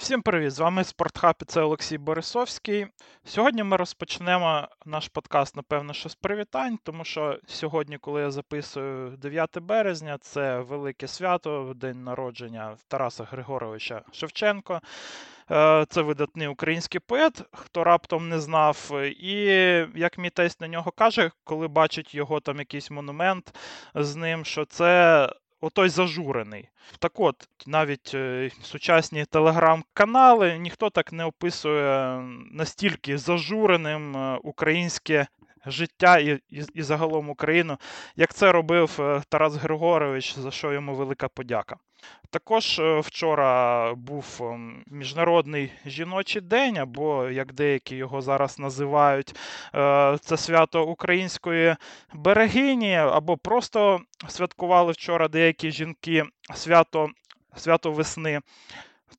Всім привіт! З вами Спортхаб і це Олексій Борисовський. Сьогодні ми розпочнемо наш подкаст, напевно, що з привітань, тому що сьогодні, коли я записую 9 березня, це велике свято, день народження Тараса Григоровича Шевченко. Е, це видатний український поет, хто раптом не знав. І як мій тесть на нього каже, коли бачить його там якийсь монумент з ним, що це отой зажурений. Так от, навіть е, сучасні телеграм-канали ніхто так не описує настільки зажуреним е, українське життя і, і, і загалом Україну, як це робив е, Тарас Григорович, за що йому велика подяка. Також е, вчора був ем, Міжнародний жіночий день, або, як деякі його зараз називають, е, це свято української берегині, або просто святкували вчора деякі жінки свято, свято весни.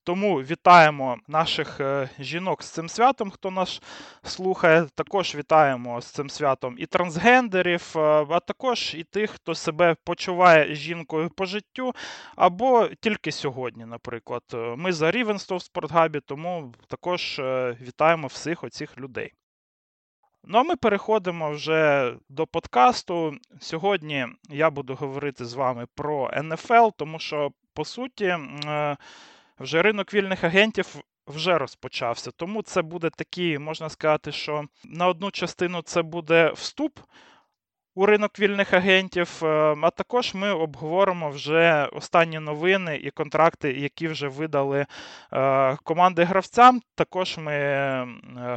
Тому вітаємо наших е, жінок з цим святом, хто нас слухає. Також вітаємо з цим святом і трансгендерів, е, а також і тих, хто себе почуває жінкою по життю, або тільки сьогодні, наприклад. Е, ми за рівенство в спортгабі, тому також вітаємо всіх оцих людей. Ну а ми переходимо вже до подкасту. Сьогодні я буду говорити з вами про НФЛ, тому що по суті вже ринок вільних агентів вже розпочався. Тому це буде такий, можна сказати, що на одну частину це буде вступ у ринок вільних агентів, е, а також ми обговоримо вже останні новини і контракти, які вже видали е, команди гравцям. Також ми е,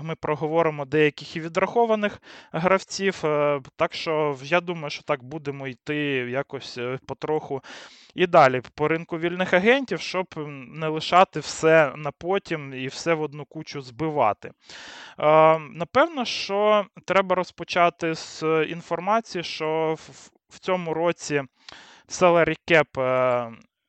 ми проговоримо деяких і відрахованих гравців. Так що я думаю, що так будемо йти якось потроху і далі по ринку вільних агентів, щоб не лишати все на потім і все в одну кучу збивати. Напевно, що треба розпочати з інформації, що в цьому році salary cap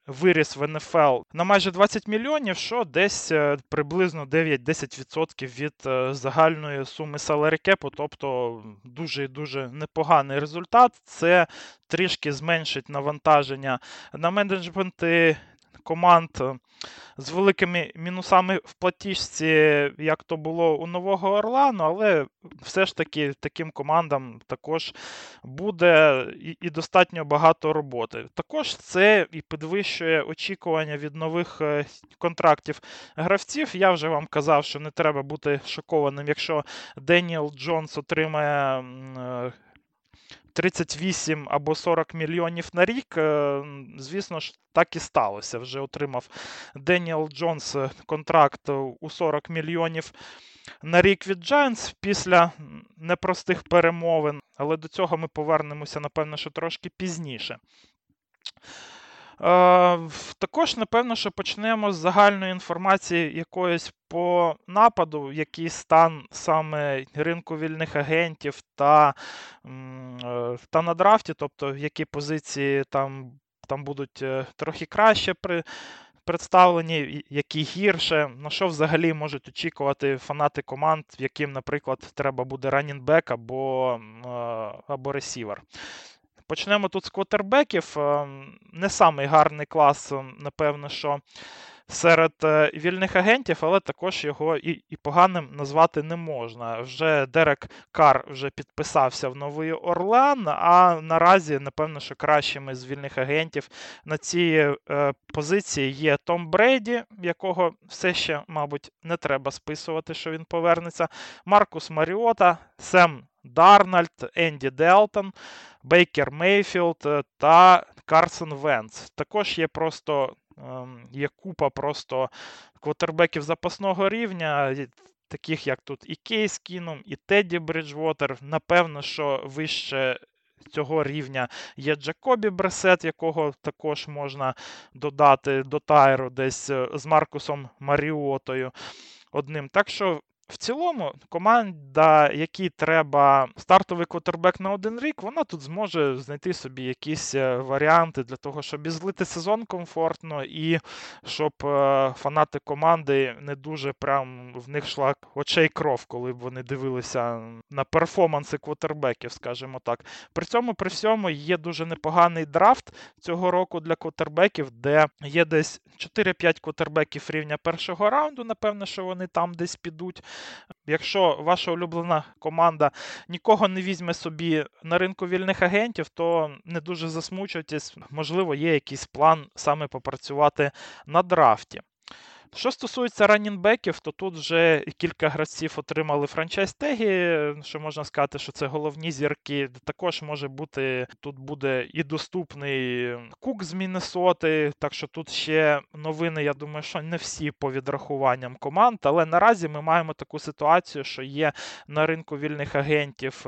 виріс в НФЛ на майже 20 мільйонів, що десь е, приблизно 9-10% від е, загальної суми salary тобто дуже дуже непоганий результат. Це трішки зменшить навантаження на менеджменти команд з великими мінусами в платіжці, як то було у Нового Орлану, але все ж таки таким командам також буде і, і достатньо багато роботи. Також це і підвищує очікування від нових е, контрактів гравців. Я вже вам казав, що не треба бути шокованим, якщо Деніел Джонс отримає е, 38 або 40 мільйонів на рік, е, звісно ж, так і сталося. Вже отримав Деніел Джонс е, контракт у 40 мільйонів на рік від Giants після непростих перемовин, але до цього ми повернемося, напевно, що трошки пізніше. Також, напевно, що почнемо з загальної інформації якоїсь по нападу, який стан саме ринку вільних агентів та е, та на драфті, тобто які позиції там там будуть е, трохи краще при. Представлені, які гірше, на що взагалі можуть очікувати фанати команд, яким, наприклад, треба буде ранінбек або е, або ресівер. Почнемо тут з квотербеків. Е, не самий гарний клас, е, напевно, що серед е, вільних агентів, але також його і і поганим назвати не можна. Вже Дерек Кар вже підписався в Новий Орлеан, а наразі, напевно, що кращими з вільних агентів на цій е, позиції є Том Брейді, якого все ще, мабуть, не треба списувати, що він повернеться. Маркус Маріота, Сем Дарнольд, Енді Делтон, Бейкер Мейфілд та Карсон Венц. Також є просто ем, є купа просто квотербеків запасного рівня. Таких як тут і Кейс Кіном, і Тедді Бриджвотер. Напевно, що вище цього рівня є Джакобі Бресет, якого також можна додати до Тайру десь е, з Маркусом Маріотою одним. Так що в цілому, команда, якій треба стартовий квотербек на один рік, вона тут зможе знайти собі якісь е, варіанти для того, щоб і злити сезон комфортно, і щоб е, фанати команди не дуже прям в них шла очей кров, коли б вони дивилися на перформанси квотербеків, скажімо так. При цьому, при всьому, є дуже непоганий драфт цього року для квотербеків, де є десь 4-5 квотербеків рівня першого раунду. Напевно, що вони там десь підуть. Якщо ваша улюблена команда нікого не візьме собі на ринку вільних агентів, то не дуже засмучуйтесь, можливо, є якийсь план саме попрацювати на драфті. Що стосується ранінбеків, то тут вже кілька гравців отримали франчайз-теги, що можна сказати, що це головні зірки. Також може бути, тут буде і доступний Кук з Міннесоти, так що тут ще новини, я думаю, що не всі по відрахуванням команд, але наразі ми маємо таку ситуацію, що є на ринку вільних агентів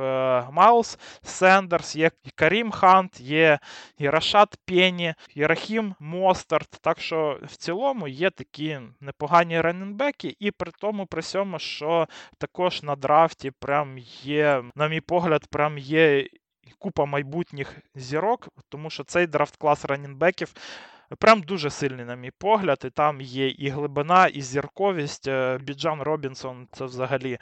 Майлз Сендерс, є Карім Хант, є і Рашад Пенні, є Рахім Мостерт. Так що в цілому є такі непогані раненбеки, і при тому, при цьому, що також на драфті прям є, на мій погляд, прям є купа майбутніх зірок, тому що цей драфт клас раненбеків Прям дуже сильний, на мій погляд, і там є і глибина, і зірковість. Е, Біджан Робінсон це взагалі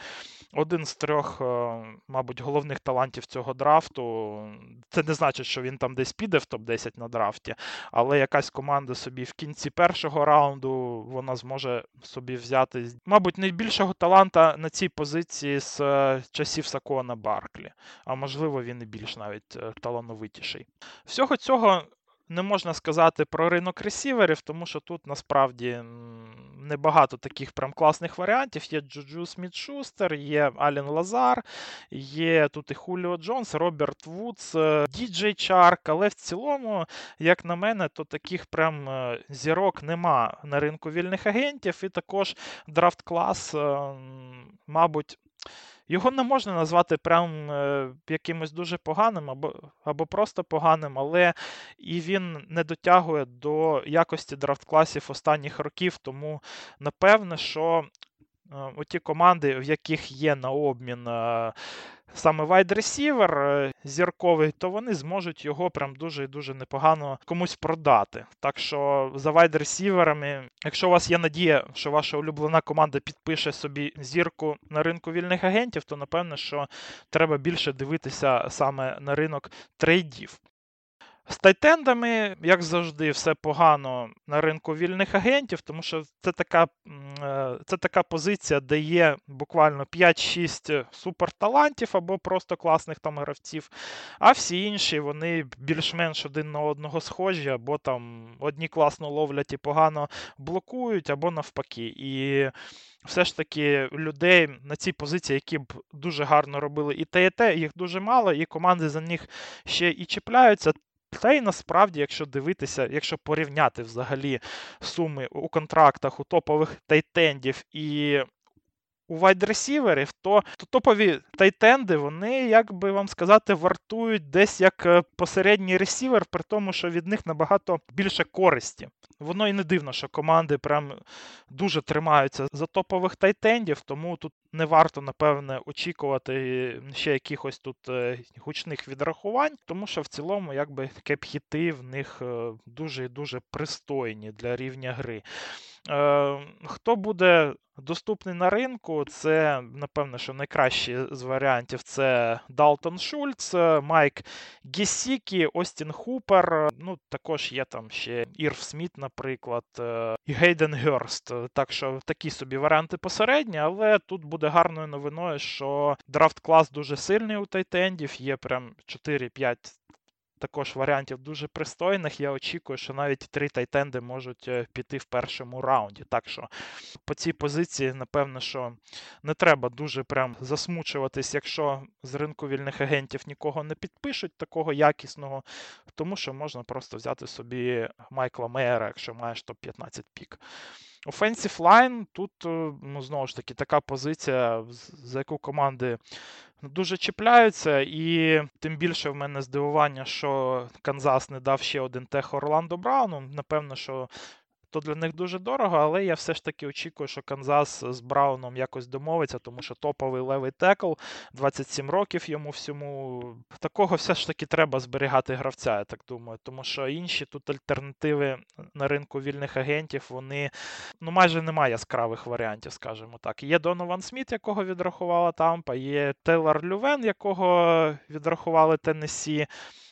один з трьох, е, мабуть, головних талантів цього драфту. Це не значить, що він там десь піде в топ-10 на драфті, але якась команда собі в кінці першого раунду вона зможе собі взяти, мабуть, найбільшого таланта на цій позиції з е, часів Сакона Барклі, а можливо, він і більш навіть талановитіший. Всього цього не можна сказати про ринок ресіверів, тому що тут насправді небагато таких прям класних варіантів. Є Джуджу Сміт Шустер, є Аллен Лазард, є тут і Хуліо Джонс, Роберт Вудс, е, Діджей Чарк. Але в цілому, як на мене, то таких прям е, зірок нема на ринку вільних агентів. І також драфт клас, е, мабуть. Його не можна назвати прям е, якимось дуже поганим або або просто поганим, але і він не дотягує до якості драфт-класів останніх років. Тому напевне, що е, оті команди, в яких є на обмін. Саме вайд-ресівер зірковий, то вони зможуть його прям дуже і дуже непогано комусь продати. Так що за вайд-ресіверами, якщо у вас є надія, що ваша улюблена команда підпише собі зірку на ринку вільних агентів, то напевне, що треба більше дивитися саме на ринок трейдів. З тайтендами, як завжди, все погано на ринку вільних агентів, тому що це така е, це така позиція, де є буквально 5-6 суперталантів або просто класних там гравців, а всі інші вони більш-менш один на одного схожі, або там одні класно ловлять і погано блокують, або навпаки. І все ж таки людей на цій позиції, які б дуже гарно робили і те, і те, їх дуже мало, і команди за них ще і чіпляються. Та й насправді, якщо дивитися, якщо порівняти взагалі суми у контрактах у топових тайтендів і у вайд-ресіверів, то, то топові тайтенди, вони, як би вам сказати, вартують десь як е, посередній ресівер, при тому, що від них набагато більше користі. Воно і не дивно, що команди прям дуже тримаються за топових тайтендів, тому тут не варто, напевне, очікувати ще якихось тут е, гучних відрахувань, тому що в цілому, якби кепхіти в них е, дуже і дуже пристойні для рівня гри. Хто буде Доступний на ринку, це, напевно, що найкращий з варіантів це Далтон Шульц, Майк Гесікі, Остін Хупер. Ну, також є там ще Ірв Сміт, наприклад, е, і Гейден Герст. Так що такі собі варіанти посередні, але тут буде гарною новиною, що драфт клас дуже сильний у тайтендів, є прям 4-5 також варіантів дуже пристойних. Я очікую, що навіть три тайтенди можуть е, піти в першому раунді. Так що по цій позиції, напевно, що не треба дуже прям засмучуватись, якщо з ринку вільних агентів нікого не підпишуть, такого якісного, тому що можна просто взяти собі Майкла Мейера, якщо маєш топ-15 пік. Offensive line, тут, е, ну, знову ж таки, така позиція, за яку команди дуже чіпляються, і тим більше в мене здивування, що Канзас не дав ще один тех Орландо Брауну. Напевно, що то для них дуже дорого, але я все ж таки очікую, що Канзас з Брауном якось домовиться, тому що топовий левий текл, 27 років йому всьому. Такого все ж таки треба зберігати гравця, я так думаю. Тому що інші тут альтернативи на ринку вільних агентів, вони ну майже немає яскравих варіантів, скажімо так. Є Донован Сміт, якого відрахувала Тампа, є Тейлор Люван, якого відрахували Теннессі.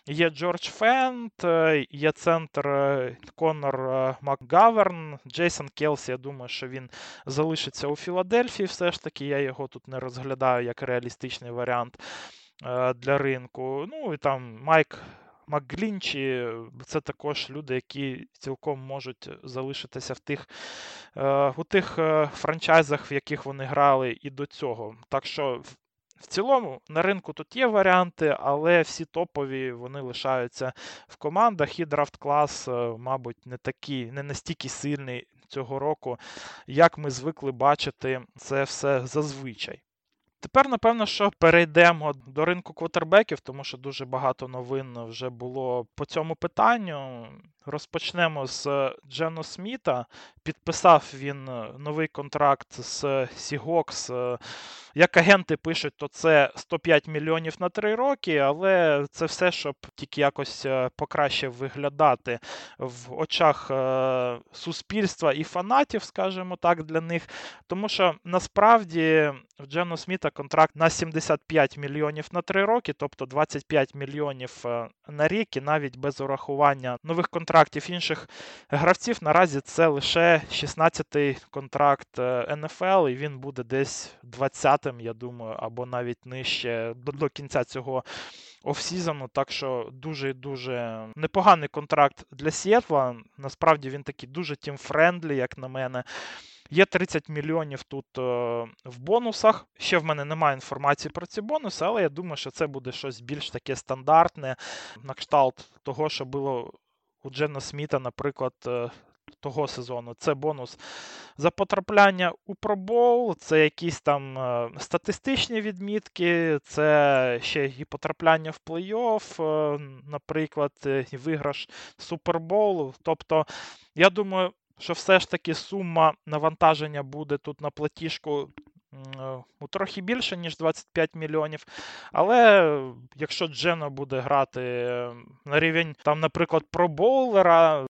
Є Джордж Фент, е, є центр е, Конор е, Макгаверн, Джейсон Келсі. Я думаю, що він залишиться у Філадельфії. Все ж таки, я його тут не розглядаю як реалістичний варіант для ринку. Ну і там Майк. Макглінчі це також люди, які цілком можуть залишитися в тих у тих франчайзах, в яких вони грали і до цього. Так що в цілому на ринку тут є варіанти, але всі топові вони лишаються в командах. І драфт клас, е, мабуть, не такий, не настільки сильний цього року, як ми звикли бачити це все зазвичай. Тепер, напевно, що перейдемо до ринку квотербеків, тому що дуже багато новин вже було по цьому питанню. Розпочнемо з Джено Сміта. Підписав він новий контракт з Сігокс. Як агенти пишуть, то це 105 мільйонів на 3 роки, але це все, щоб тільки якось е, покраще виглядати в очах е, суспільства і фанатів, скажімо так, для них. Тому що насправді в Джено Сміта контракт на 75 мільйонів на 3 роки, тобто 25 мільйонів е, на рік, і навіть без урахування нових контрактів інших гравців. Наразі це лише 16-й контракт НФЛ, і він буде десь 20 10 я думаю, або навіть нижче до, кінця цього offseason у. Так що дуже дуже непоганий контракт для Сіетла. Насправді він такий дуже team-friendly, як на мене. Є 30 мільйонів тут е, в бонусах. Ще в мене немає інформації про ці бонуси, але я думаю, що це буде щось більш таке стандартне, на кшталт того, що було у Джино Сміта, наприклад, е, того сезону. Це бонус за потрапляння у Pro Bowl, це якісь там е, статистичні відмітки, це ще і потрапляння в плей-офф, наприклад, і виграш Суперболу. Тобто, я думаю, що все ж таки сума навантаження буде тут на платіжку. Трохи більше, ніж 25 мільйонів. Але якщо Джено буде грати на рівень, там, наприклад, пробоулера,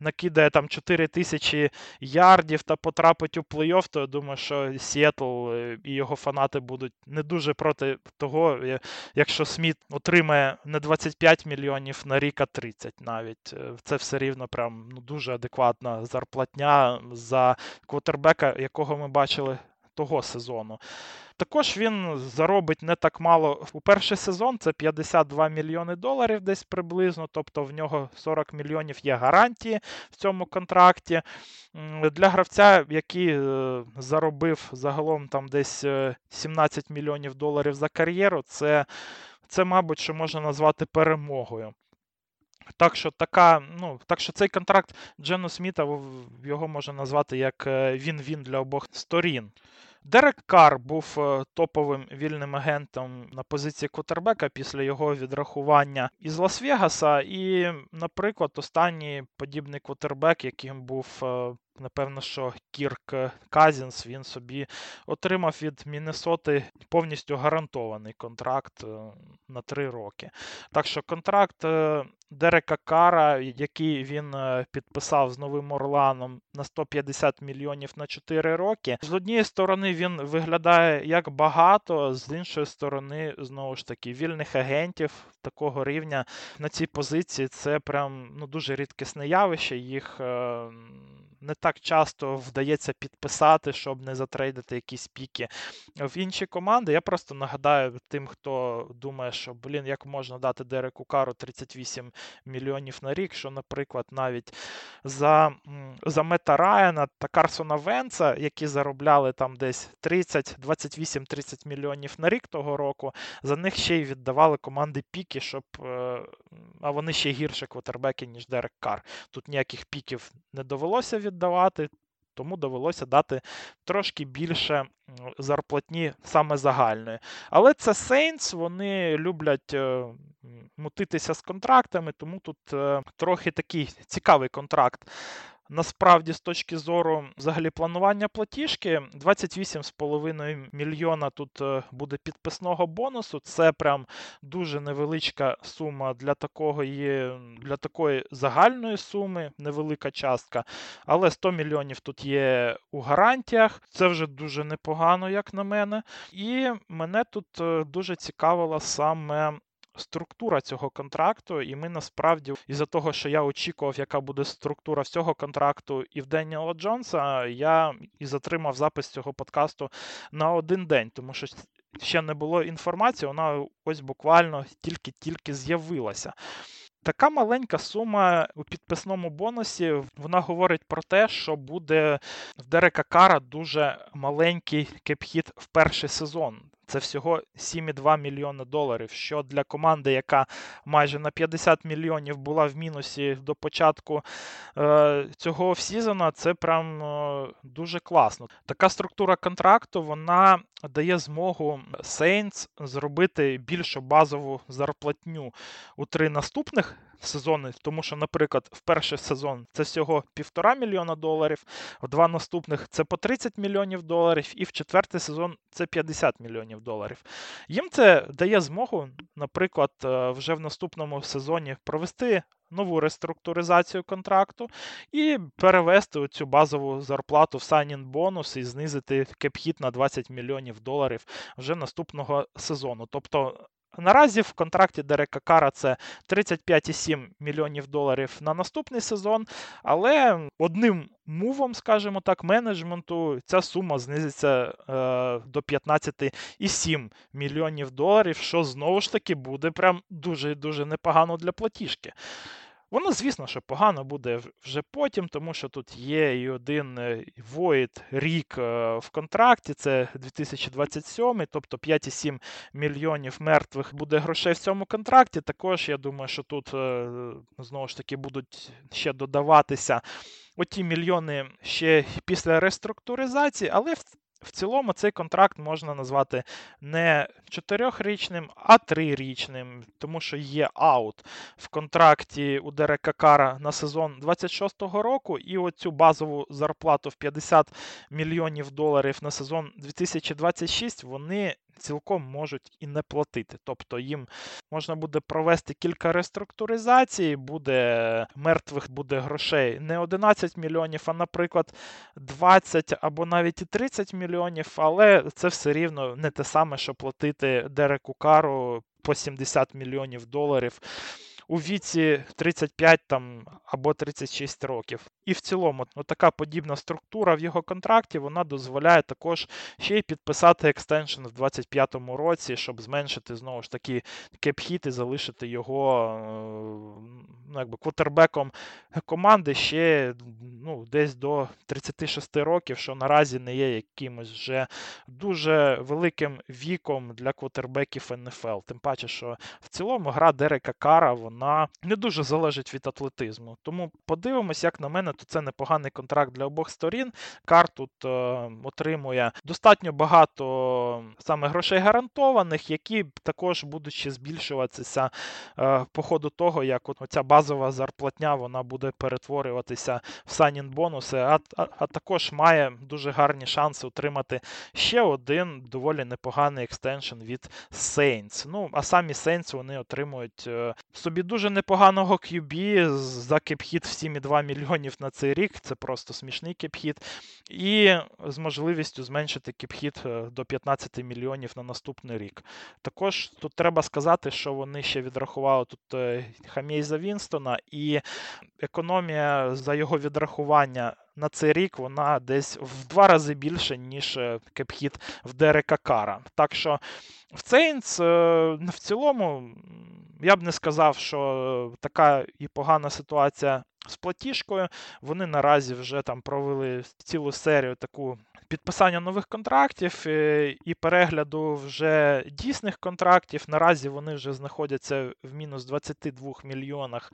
накидає там 4 тисячі ярдів та потрапить у плей-офф, то я думаю, що Сіетл е, і його фанати будуть не дуже проти того, е, якщо Сміт отримає не 25 мільйонів на рік, а 30 навіть. Е, це все рівно прям ну, дуже адекватна зарплатня за квотербека, якого ми бачили того сезону. Також він заробить не так мало у перший сезон, це 52 мільйони доларів десь приблизно, тобто в нього 40 мільйонів є гарантії в цьому контракті. Для гравця, який е, заробив загалом там десь 17 е, мільйонів доларів за кар'єру, це, це, мабуть, що можна назвати перемогою. Так що така, ну, так що цей контракт Джену Сміта його можна назвати як е, він-він для обох сторін. Дерек Кар був е, топовим вільним агентом на позиції Котербека після його відрахування із Лас-Вегаса. І, наприклад, останній подібний квотербек, яким був е, Напевно, що Кірк Казінс він собі отримав від Міннесоти повністю гарантований контракт е, на три роки. Так що контракт Дерека Кара, який він е, підписав з Новим Орланом на 150 мільйонів на 4 роки, з однієї сторони він виглядає як багато, з іншої сторони, знову ж таки, вільних агентів такого рівня на цій позиції це прям ну, дуже рідкісне явище. Їх не так часто вдається підписати, щоб не затрейдити якісь піки в інші команди. Я просто нагадаю тим, хто думає, що блін, як можна дати Дереку Кару 38 мільйонів на рік, що, наприклад, навіть за за Мета Райана та Карсона Венца, які заробляли там десь 30, 28-30 мільйонів на рік того року, за них ще й віддавали команди піки, щоб е, а вони ще гірше квотербеки, ніж Дерек Кар. Тут ніяких піків не довелося віддавати, тому довелося дати трошки більше зарплатні саме загальної. Але це Saints, вони люблять е, мутитися з контрактами, тому тут е, трохи такий цікавий контракт Насправді, з точки зору взагалі планування платіжки, 28,5 мільйона тут е, буде підписного бонусу. Це прям дуже невеличка сума для такого є, для такої загальної суми, невелика частка. Але 100 мільйонів тут є у гарантіях. Це вже дуже непогано, як на мене. І мене тут е, дуже цікавила саме структура цього контракту, і ми насправді, із-за того, що я очікував, яка буде структура всього контракту і в Деніела Джонса, я і затримав запис цього подкасту на один день, тому що. Ще не було інформації, вона ось буквально тільки-тільки з'явилася. Така маленька сума у підписному бонусі вона говорить про те, що буде в Дерека Кара дуже маленький кепхіт в перший сезон. Це всього 7,2 мільйони доларів. Що для команди, яка майже на 50 мільйонів була в мінусі до початку е, цього офсізона, це прям е, дуже класно. Така структура контракту вона дає змогу Saints зробити більшу базову зарплатню у три наступних сезони, тому що, наприклад, в перший сезон це всього півтора мільйона доларів, в два наступних це по 30 мільйонів доларів, і в четвертий сезон це 50 мільйонів доларів. Їм це дає змогу, наприклад, е, вже в наступному сезоні провести. Нову реструктуризацію контракту і перевести цю базову зарплату в sign бонус і знизити кепхіт на 20 мільйонів доларів вже наступного сезону. Тобто Наразі в контракті Дерека Кара це 35,7 мільйонів доларів на наступний сезон, але одним мувом, скажімо так, менеджменту ця сума знизиться е, до 15,7 мільйонів доларів, що знову ж таки буде прям дуже дуже непогано для платіжки. Воно, звісно, що погано буде вже потім, тому що тут є і один е, Void рік е, в контракті, це 2027, тобто 5,7 мільйонів мертвих буде грошей в цьому контракті. Також я думаю, що тут е, знову ж таки будуть ще додаватися оті мільйони ще після реструктуризації, але в цілому цей контракт можна назвати не чотирьохрічним, а трирічним, тому що є аут в контракті у Дерека Кара на сезон 26-го року, і оцю базову зарплату в 50 мільйонів доларів на сезон 2026 вони цілком можуть і не платити. Тобто їм можна буде провести кілька реструктуризацій, буде мертвих буде грошей не 11 мільйонів, а, наприклад, 20 або навіть і 30 мільйонів, але це все рівно не те саме, що платити Дереку Кару по 70 мільйонів доларів у віці 35 там, або 36 років. І в цілому, ну, така подібна структура в його контракті вона дозволяє також ще й підписати extension в 25-му році, щоб зменшити знову ж таки cap hit і залишити його е, ну, якби квотербеком команди ще ну, десь до 36 років, що наразі не є якимось вже дуже великим віком для квотербеків НФЛ. Тим паче, що в цілому гра Дерека Кара вона не дуже залежить від атлетизму. Тому подивимось, як на мене, то це непоганий контракт для обох сторін. Кар тут е, отримує достатньо багато саме грошей гарантованих, які також будуть збільшуватися е, по ходу того, як от оця базова зарплатня вона буде перетворюватися в санін бонуси, а, а, а також має дуже гарні шанси отримати ще один доволі непоганий екстеншн від Saints. Ну, а самі Saints вони отримують е, собі дуже непоганого QB за кепхіт в 7,2 мільйонів на цей рік. Це просто смішний кепхіт. І з можливістю зменшити кепхіт е, до 15 мільйонів на наступний рік. Також тут треба сказати, що вони ще відрахували тут е, Хамейза Вінстона, і економія за його відрахування на цей рік вона десь в два рази більше, ніж е, кепхіт в Дерека Кара. Так що в Сейнс в цілому я б не сказав, що така і погана ситуація з платіжкою. Вони наразі вже там провели цілу серію таку підписання нових контрактів е, і перегляду вже дійсних контрактів. Наразі вони вже знаходяться в мінус 22 мільйонах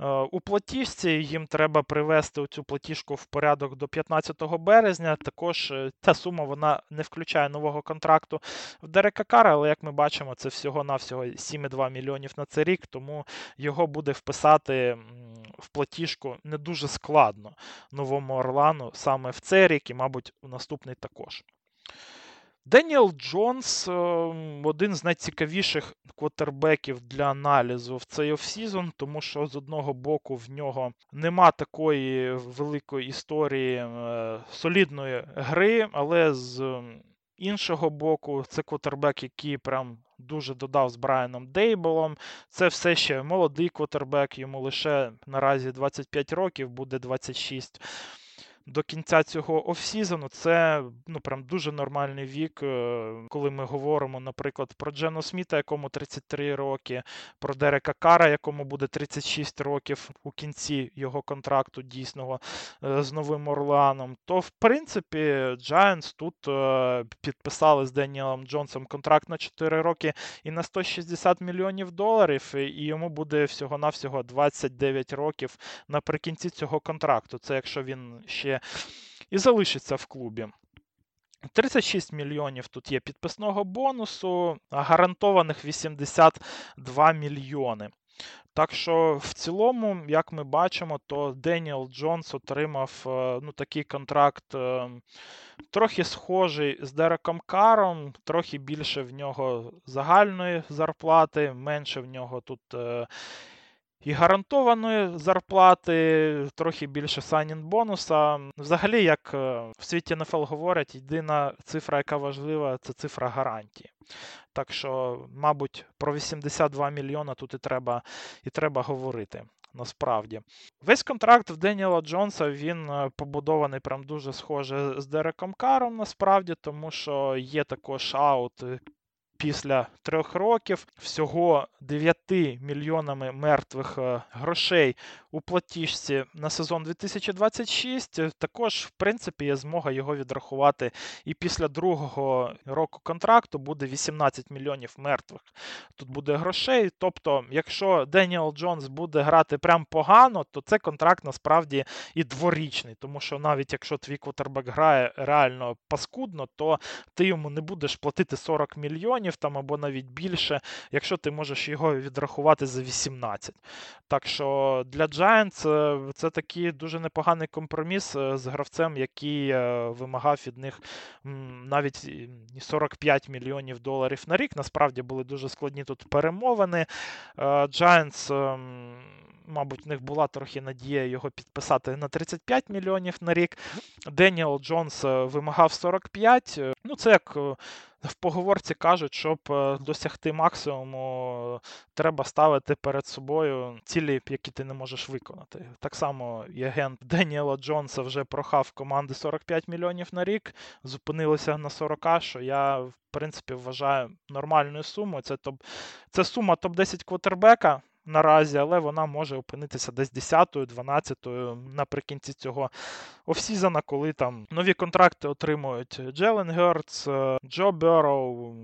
е, у платіжці. Їм треба привести цю платіжку в порядок до 15 березня. Також е, ця сума вона не включає нового контракту в Дерека Кара, але як ми бачимо, це всього-навсього 7,2 мільйонів на цей рік, тому його буде вписати в платіжку не дуже складно Новому Орлеану саме в цей рік і, мабуть, в наступний також. Деніел Джонс ем, один з найцікавіших квотербеків для аналізу в цей offseason, тому що з одного боку в нього нема такої великої історії е, солідної гри, але з іншого боку, це квотербек, який прям дуже додав з Брайаном Дейболом. Це все ще молодий квотербек, йому лише наразі 25 років, буде 26 до кінця цього офсізону це ну прям дуже нормальний вік, е, коли ми говоримо, наприклад, про Джено Сміта, якому 33 роки, про Дерека Кара, якому буде 36 років у кінці його контракту дійсного е, з Новим Орлеаном. То, в принципі, Giants тут е, підписали з Деніелом Джонсом контракт на 4 роки і на 160 мільйонів доларів, і йому буде всього-навсього 29 років наприкінці цього контракту. Це якщо він ще і залишиться в клубі. 36 мільйонів тут є підписного бонусу, гарантованих 82 мільйони. Так що, в цілому, як ми бачимо, то Деніел Джонс отримав е, ну, такий контракт е, трохи схожий з Дереком Каром, трохи більше в нього загальної зарплати, менше в нього тут е, і гарантованої зарплати, трохи більше сайнін бонуса. Взагалі, як е, в світі НФЛ говорять, єдина цифра, яка важлива, це цифра гарантії. Так що, мабуть, про 82 мільйона тут і треба, і треба говорити. Насправді, весь контракт в Деніела Джонса він е, побудований прям дуже схоже з Дереком Каром, насправді, тому що є також аут після трьох років всього 9 мільйонами мертвих е, грошей у платіжці на сезон 2026. Також, в принципі, є змога його відрахувати. І після другого року контракту буде 18 мільйонів мертвих. Тут буде грошей. Тобто, якщо Деніел Джонс буде грати прям погано, то це контракт насправді і дворічний. Тому що навіть якщо твій квотербек грає реально паскудно, то ти йому не будеш платити 40 мільйонів мільйонів там або навіть більше, якщо ти можеш його відрахувати за 18. Так що для Giants е, це такий дуже непоганий компроміс е, з гравцем, який е, вимагав від них навіть 45 мільйонів доларів на рік. Насправді були дуже складні тут перемовини. Giants ем, Мабуть, в них була трохи надія його підписати на 35 мільйонів на рік. Деніел Джонс вимагав 45. Ну, це як в поговорці кажуть, щоб е, досягти максимуму, треба ставити перед собою цілі, які ти не можеш виконати. Так само і агент Деніела Джонса вже прохав команди 45 мільйонів на рік, зупинилися на 40, що я в принципі вважаю нормальною сумою. Це топ, це сума топ-10 квотербека наразі, але вона може опинитися десь 10-ю, 12-ю наприкінці цього офсізона, коли там нові контракти отримують Джелен Герц, Джо Берроу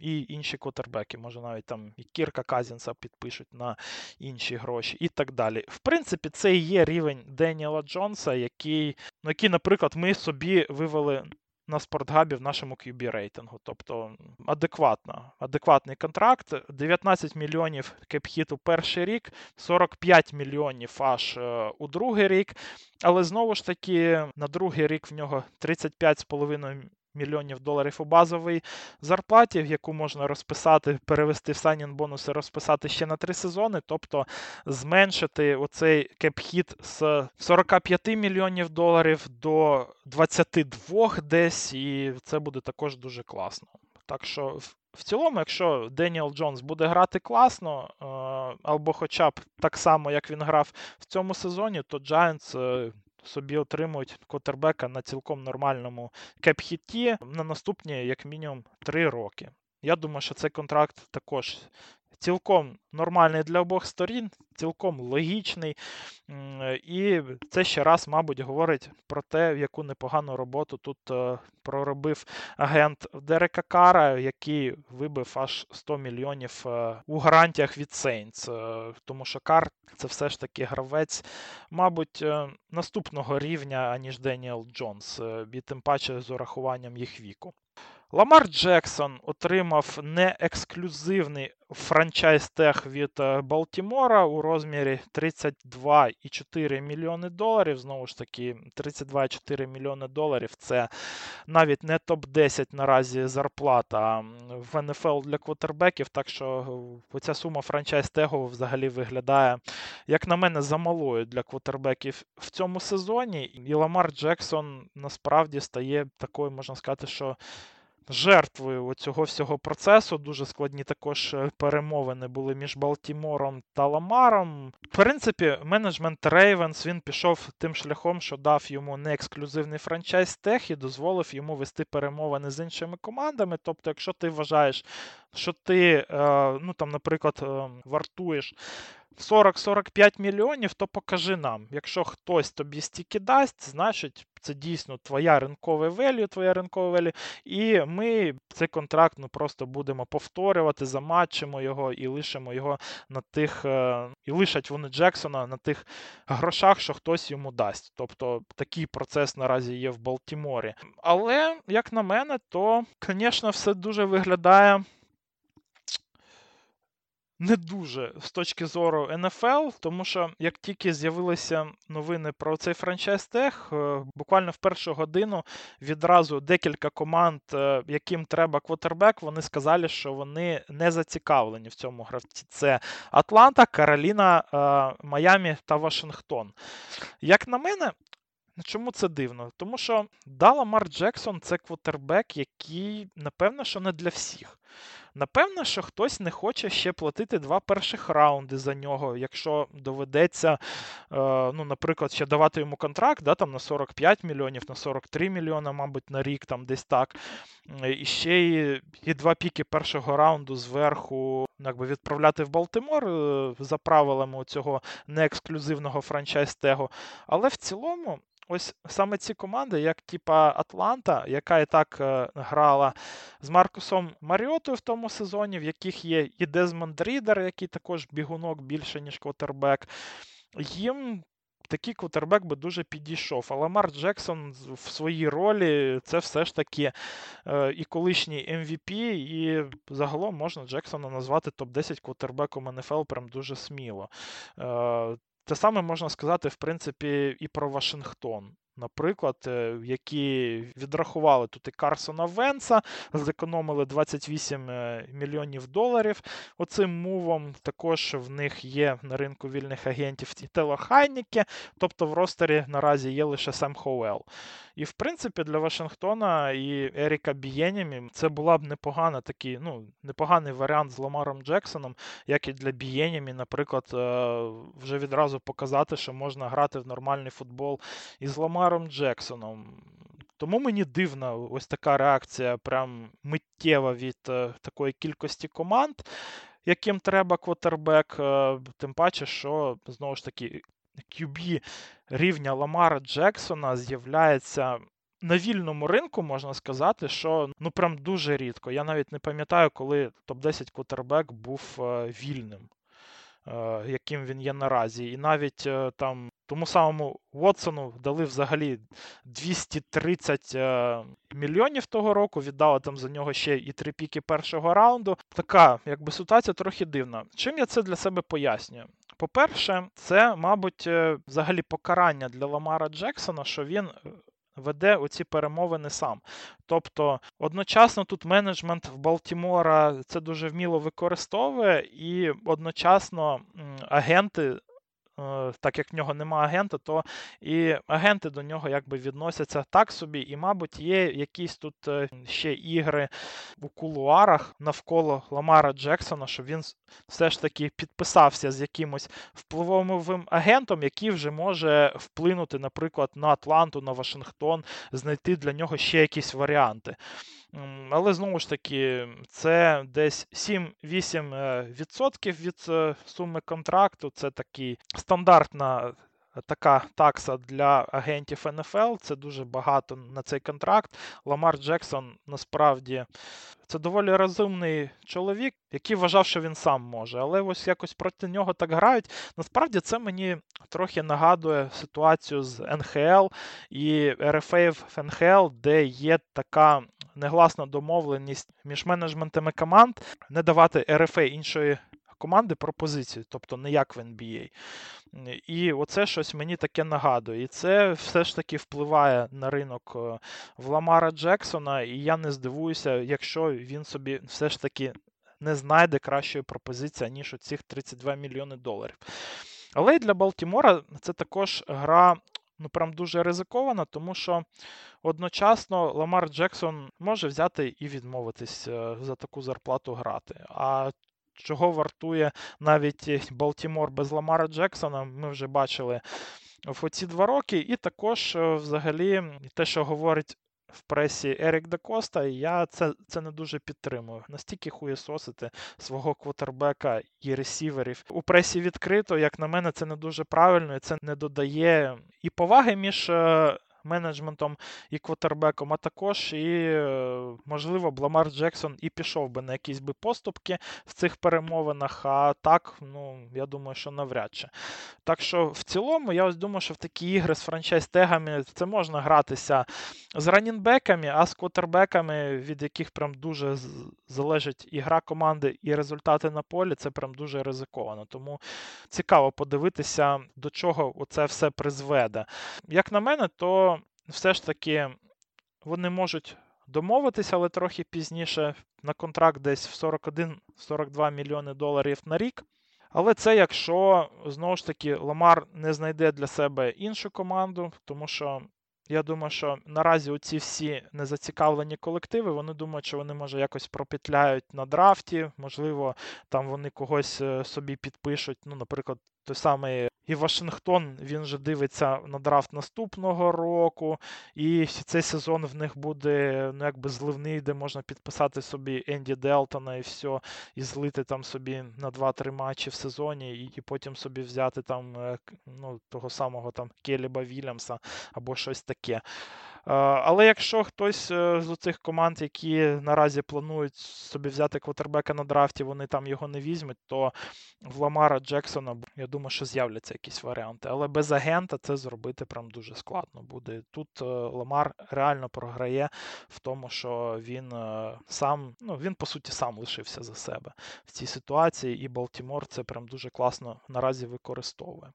і інші квотербеки. Може навіть там і Кірка Казінса підпишуть на інші гроші і так далі. В принципі, це і є рівень Деніела Джонса, який, ну, який, наприклад, ми собі вивели на спортгабі в нашому QB рейтингу. Тобто адекватно, адекватний контракт. 19 мільйонів кепхіт у перший рік, 45 мільйонів аж е, у другий рік. Але знову ж таки, на другий рік в нього 35,5 мільйонів доларів у базовій зарплаті, яку можна розписати, перевести в сайнін бонуси, розписати ще на три сезони, тобто зменшити оцей кепхіт з 45 мільйонів доларів до 22 десь, і це буде також дуже класно. Так що. В цілому, якщо Деніел Джонс буде грати класно, е, або хоча б так само, як він грав в цьому сезоні, то Giants е, собі отримують котербека на цілком нормальному кеп-хіті на наступні, як мінімум, 3 роки. Я думаю, що цей контракт також цілком нормальний для обох сторін, цілком логічний. І це ще раз, мабуть, говорить про те, яку непогану роботу тут е, проробив агент Дерека Кара, який вибив аж 100 мільйонів е, у гарантіях від Сейнс. Тому що Кар це все ж таки гравець, мабуть, е, наступного рівня, аніж Деніел Джонс, і тим паче з урахуванням їх віку. Ламар Джексон отримав неексклюзивний франчайз тех від е, Балтімора у розмірі 32,4 мільйони доларів. Знову ж таки, 32,4 мільйони доларів це навіть не топ-10 наразі зарплата в НФЛ для квотербеків. Так що оця сума франчайз тегу взагалі виглядає, як на мене, замалою для квотербеків в цьому сезоні. І Ламар Джексон насправді стає такою, можна сказати, що жертвою цього всього процесу. Дуже складні також е, перемовини були між Балтімором та Ламаром. В принципі, менеджмент Рейвенс він пішов тим шляхом, що дав йому не ексклюзивний франчайз тех і дозволив йому вести перемовини з іншими командами. Тобто, якщо ти вважаєш, що ти, е, ну там, наприклад, е, вартуєш 40-45 мільйонів, то покажи нам. Якщо хтось тобі стільки дасть, значить це дійсно твоя ринкове велю, твоя ринкове велю, і ми цей контракт ну, просто будемо повторювати, заматчимо його і лишимо його на тих, е, і лишать вони Джексона на тих грошах, що хтось йому дасть. Тобто такий процес наразі є в Балтіморі. Але, як на мене, то, звісно, все дуже виглядає не дуже з точки зору НФЛ, тому що як тільки з'явилися новини про цей франчайз тех, е, буквально в першу годину відразу декілька команд, е, яким треба квотербек, вони сказали, що вони не зацікавлені в цьому гравці. Це Атланта, Кароліна, е, Майамі та Вашингтон. Як на мене, Чому це дивно? Тому що Дала Мар Джексон це квотербек, який, напевно, що не для всіх. Напевно, що хтось не хоче ще платити два перших раунди за нього, якщо доведеться, е, ну, наприклад, ще давати йому контракт да, там, на 45 мільйонів, на 43 мільйона, мабуть, на рік, там десь так. І ще і, і два піки першого раунду зверху якби, відправляти в Балтимор е, за правилами цього неексклюзивного франчайз-тегу. Але в цілому. Ось саме ці команди, як типа Атланта, яка і так е, грала з Маркусом Маріотою в тому сезоні, в яких є і Дезмонд Рідер, який також бігунок більше, ніж квотербек, їм такий квотербек би дуже підійшов. А Ламар Джексон в своїй ролі це все ж таки е, і колишній MVP, і загалом можна Джексона назвати топ-10 квотербеком НФЛ прям дуже сміло. Те саме можна сказати, в принципі, і про Вашингтон. Наприклад, е, які відрахували тут і Карсона Венса, зекономили 28 е, мільйонів доларів оцим move ом. Також в них є на ринку вільних агентів і Тейлор Хайніке, тобто в ростері наразі є лише Сем Хоуел. І, в принципі, для Вашингтона і Еріка Бієнімі це була б непогана такий, ну, непоганий варіант з Ламаром Джексоном, як і для Бієнімі, наприклад, е, вже відразу показати, що можна грати в нормальний футбол із Ламаром Джексоном. Тому мені дивна ось така реакція, прям миттєва від е, такої кількості команд, яким треба квотербек, е, тим паче, що знову ж таки QB рівня Ламара Джексона з'являється. На вільному ринку можна сказати, що ну прям дуже рідко. Я навіть не пам'ятаю, коли топ-10 квотербек був е, вільним, е, яким він є наразі. І навіть е, там тому самому Вотсону дали взагалі 230 е, мільйонів того року, віддали там за нього ще і три піки першого раунду. Така, якби ситуація трохи дивна. Чим я це для себе пояснюю? По-перше, це, мабуть, е, взагалі покарання для Ламара Джексона, що він. Е, веде оці перемовини сам. Тобто одночасно тут менеджмент в Балтімора це дуже вміло використовує, і одночасно агенти так як в нього нема агента, то і агенти до нього якби відносяться так собі. І, мабуть, є якісь тут е, ще ігри у кулуарах навколо Ламара Джексона, що він все ж таки підписався з якимось впливовим агентом, який вже може вплинути, наприклад, на Атланту, на Вашингтон, знайти для нього ще якісь варіанти. Але знову ж таки, це десь 7-8% від е, суми контракту. Це такий стандартна така такса для агентів НФЛ. Це дуже багато на цей контракт. Ламар Джексон насправді це доволі розумний чоловік, який вважав, що він сам може. Але ось якось проти нього так грають. Насправді це мені трохи нагадує ситуацію з НХЛ і РФА в НХЛ, де є така негласна домовленість між менеджментами команд не давати РФА іншої команди пропозицію, тобто не як в NBA. І оце щось мені таке нагадує. І це все ж таки впливає на ринок е, в Ламара Джексона, і я не здивуюся, якщо він собі все ж таки не знайде кращої пропозиції, ніж оцих 32 мільйони доларів. Але і для Балтімора це також гра. Ну, прям дуже ризикована, тому що одночасно Ламар Джексон може взяти і відмовитись е, за таку зарплату грати. А чого вартує навіть Балтімор без Ламара Джексона, ми вже бачили в оці два роки. І також, е, взагалі, те, що говорить. В пресі Ерік Декоста, я це це не дуже підтримую. Настільки хуєсосити свого квотербека і ресіверів. У пресі відкрито, як на мене, це не дуже правильно, і це не додає і поваги між е, менеджментом і квотербеком, а також і, е, можливо, Бламар Джексон і пішов би на якісь би поступки в цих перемовинах. А так, ну, я думаю, що навряд чи. Так що, в цілому, я ось думаю, що в такі ігри з франчайз-тегами це можна гратися з ранінбеками, а з квотербеками, від яких прям дуже залежить і гра команди, і результати на полі, це прям дуже ризиковано. Тому цікаво подивитися, до чого це все призведе. Як на мене, то все ж таки вони можуть домовитися, але трохи пізніше на контракт десь в 41-42 мільйони доларів на рік. Але це якщо знову ж таки Ламар не знайде для себе іншу команду, тому що я думаю, що наразі оці всі незацікавлені колективи, вони думають, що вони, може, якось пропетляють на драфті, можливо, там вони когось е, собі підпишуть. Ну, наприклад, той самий і Вашингтон він же дивиться на драфт наступного року, і цей сезон в них буде ну, якби зливний, де можна підписати собі Енді Делтона і все, і злити там собі на 2-3 матчі в сезоні, і і потім собі взяти там е, ну, того самого там Келіба Вільямса або щось таке. Але якщо хтось е, з цих команд, які наразі планують собі взяти квотербека на драфті, вони там його не візьмуть, то в Ламара Джексона, я думаю, що з'являться якісь варіанти. Але без агента це зробити прям дуже складно буде. Тут е, Ламар реально програє в тому, що він е, сам, ну він по суті сам лишився за себе в цій ситуації, і Балтімор це прям дуже класно наразі використовує.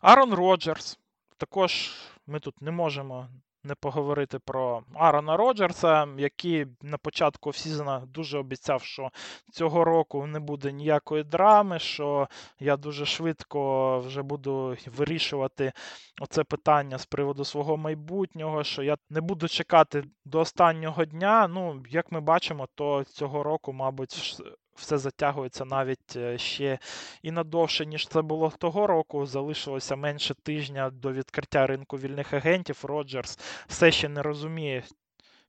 Арон Роджерс. Також ми тут не можемо не поговорити про Аарона Роджерса, який на початку сезону дуже обіцяв, що цього року не буде ніякої драми, що я дуже швидко вже буду вирішувати оце питання з приводу свого майбутнього, що я не буду чекати до останнього дня. Ну, як ми бачимо, то цього року, мабуть, все затягується навіть е, ще і надовше, ніж це було того року. Залишилося менше тижня до відкриття ринку вільних агентів. Роджерс все ще не розуміє,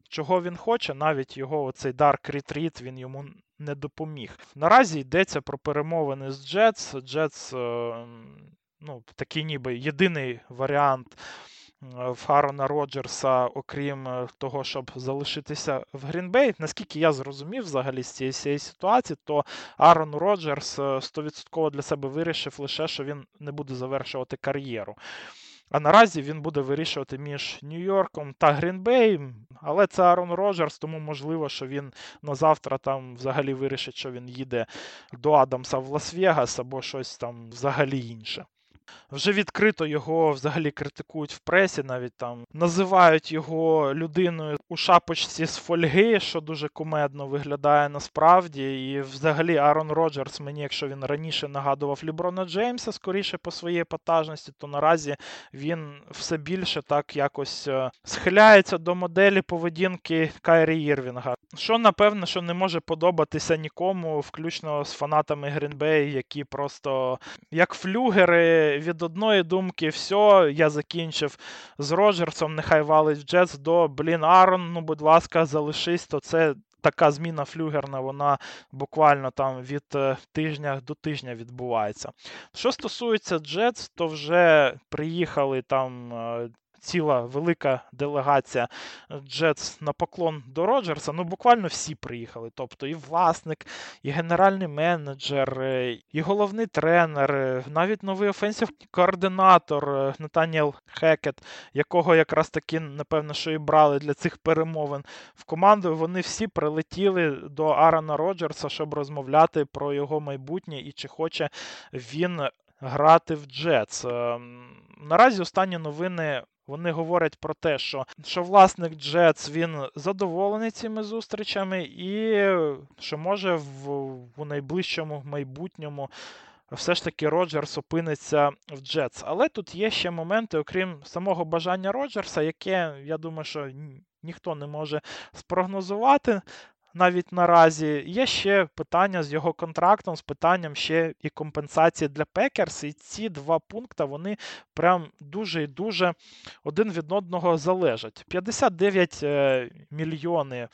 чого він хоче. Навіть його оцей Dark Retreat він йому не допоміг. Наразі йдеться про перемовини з Джетс. Джетс, ну, такий ніби єдиний варіант в Аарона Роджерса, окрім е, того, щоб залишитися в Грінбей. Наскільки я зрозумів взагалі з цієї, ситуації, то Аарон Роджерс 100% е, для себе вирішив лише, що він не буде завершувати кар'єру. А наразі він буде вирішувати між Нью-Йорком та Грінбей. Але це Арон Роджерс, тому можливо, що він на завтра там взагалі вирішить, що він їде до Адамса в Лас-Вегас або щось там взагалі інше. Вже відкрито його взагалі критикують в пресі, навіть там називають його людиною у шапочці з фольги, що дуже кумедно виглядає насправді. І взагалі Арон Роджерс, мені, якщо він раніше нагадував Ліброна Джеймса, скоріше по своїй епатажності, то наразі він все більше так якось е, схиляється до моделі поведінки Кайрі Єрвінга. Що напевно, що не може подобатися нікому, включно з фанатами Грінбей, які просто як флюгери від одної думки, все, я закінчив з Роджерсом, нехай валить в Джетс до блін, Арон, ну, будь ласка, залишись, то це. Така зміна флюгерна, вона буквально там від е, тижня до тижня відбувається. Що стосується Джетс, то вже приїхали там е, ціла велика делегація Джетс на поклон до Роджерса. Ну, буквально всі приїхали. Тобто і власник, і генеральний менеджер, е, і головний тренер, е, навіть новий офенсів координатор е, Натаніел Хекет, якого якраз таки, напевно, що і брали для цих перемовин в команду. Вони всі прилетіли до Арана Роджерса, щоб розмовляти про його майбутнє і чи хоче він грати в Джетс. Наразі останні новини вони говорять про те, що що власник Джетс він задоволений цими зустрічами, і що може в, в найближчому майбутньому все ж таки Роджерс опиниться в Джетс. Але тут є ще моменти, окрім самого бажання Роджерса, яке, я думаю, що ніхто не може спрогнозувати навіть наразі. Є ще питання з його контрактом, з питанням ще і компенсації для Пекерс. І ці два пункти вони прям дуже і дуже один від одного залежать. 59 е, мільйони.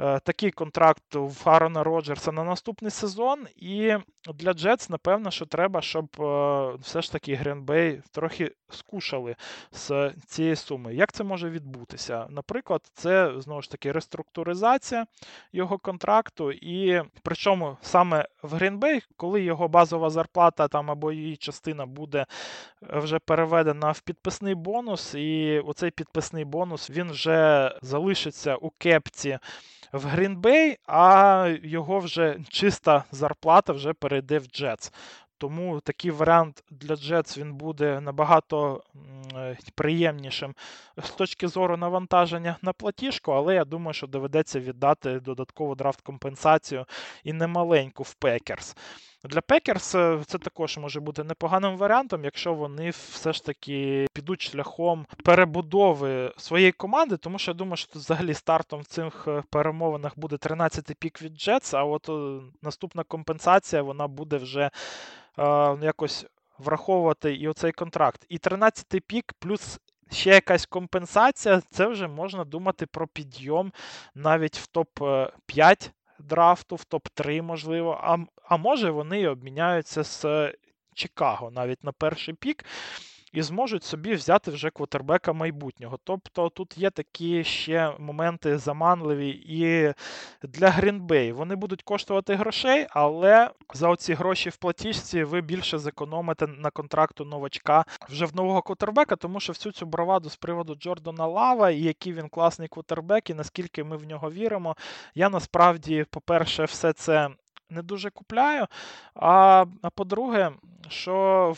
Е, такий контракт в Аарона Роджерса на наступний сезон. І для Джетс, напевно, що треба, щоб е, все ж таки Гренбей трохи скушали з цієї суми. Як це може відбутися? Наприклад, це знову ж таки реструктуризація його контракту, і причому саме в Грінбей, коли його базова зарплата там або її частина буде вже переведена в підписний бонус, і оцей підписний бонус він вже залишиться у кепці в Грінбей, а його вже чиста зарплата вже перейде в Джетс. Тому такий варіант для Джетс він буде набагато е, приємнішим з точки зору навантаження на платіжку, але я думаю, що доведеться віддати додаткову драфт компенсацію і немаленьку в Пекерс. Для Пекерс е, це також може бути непоганим варіантом, якщо вони все ж таки підуть шляхом перебудови своєї команди, тому що я думаю, що тут взагалі стартом в цих е, перемовинах буде 13-й пік від Джетс, а от е, наступна компенсація вона буде вже е, якось враховувати і оцей контракт. І 13-й пік плюс. Ще якась компенсація, це вже можна думати про підйом навіть в топ-5 драфту, в топ-3, можливо. А а може вони обміняються з Чикаго навіть на перший пік. І зможуть собі взяти вже квотербека майбутнього. Тобто тут є такі ще моменти заманливі і для Грінбей. Вони будуть коштувати грошей, але за оці гроші в платіжці ви більше зекономите на контракту новачка вже в нового квотербека, тому що всю цю браваду з приводу Джордана Лава, і який він класний квотербек, і наскільки ми в нього віримо. Я насправді, по-перше, все це. Не дуже купляю. А а по-друге, що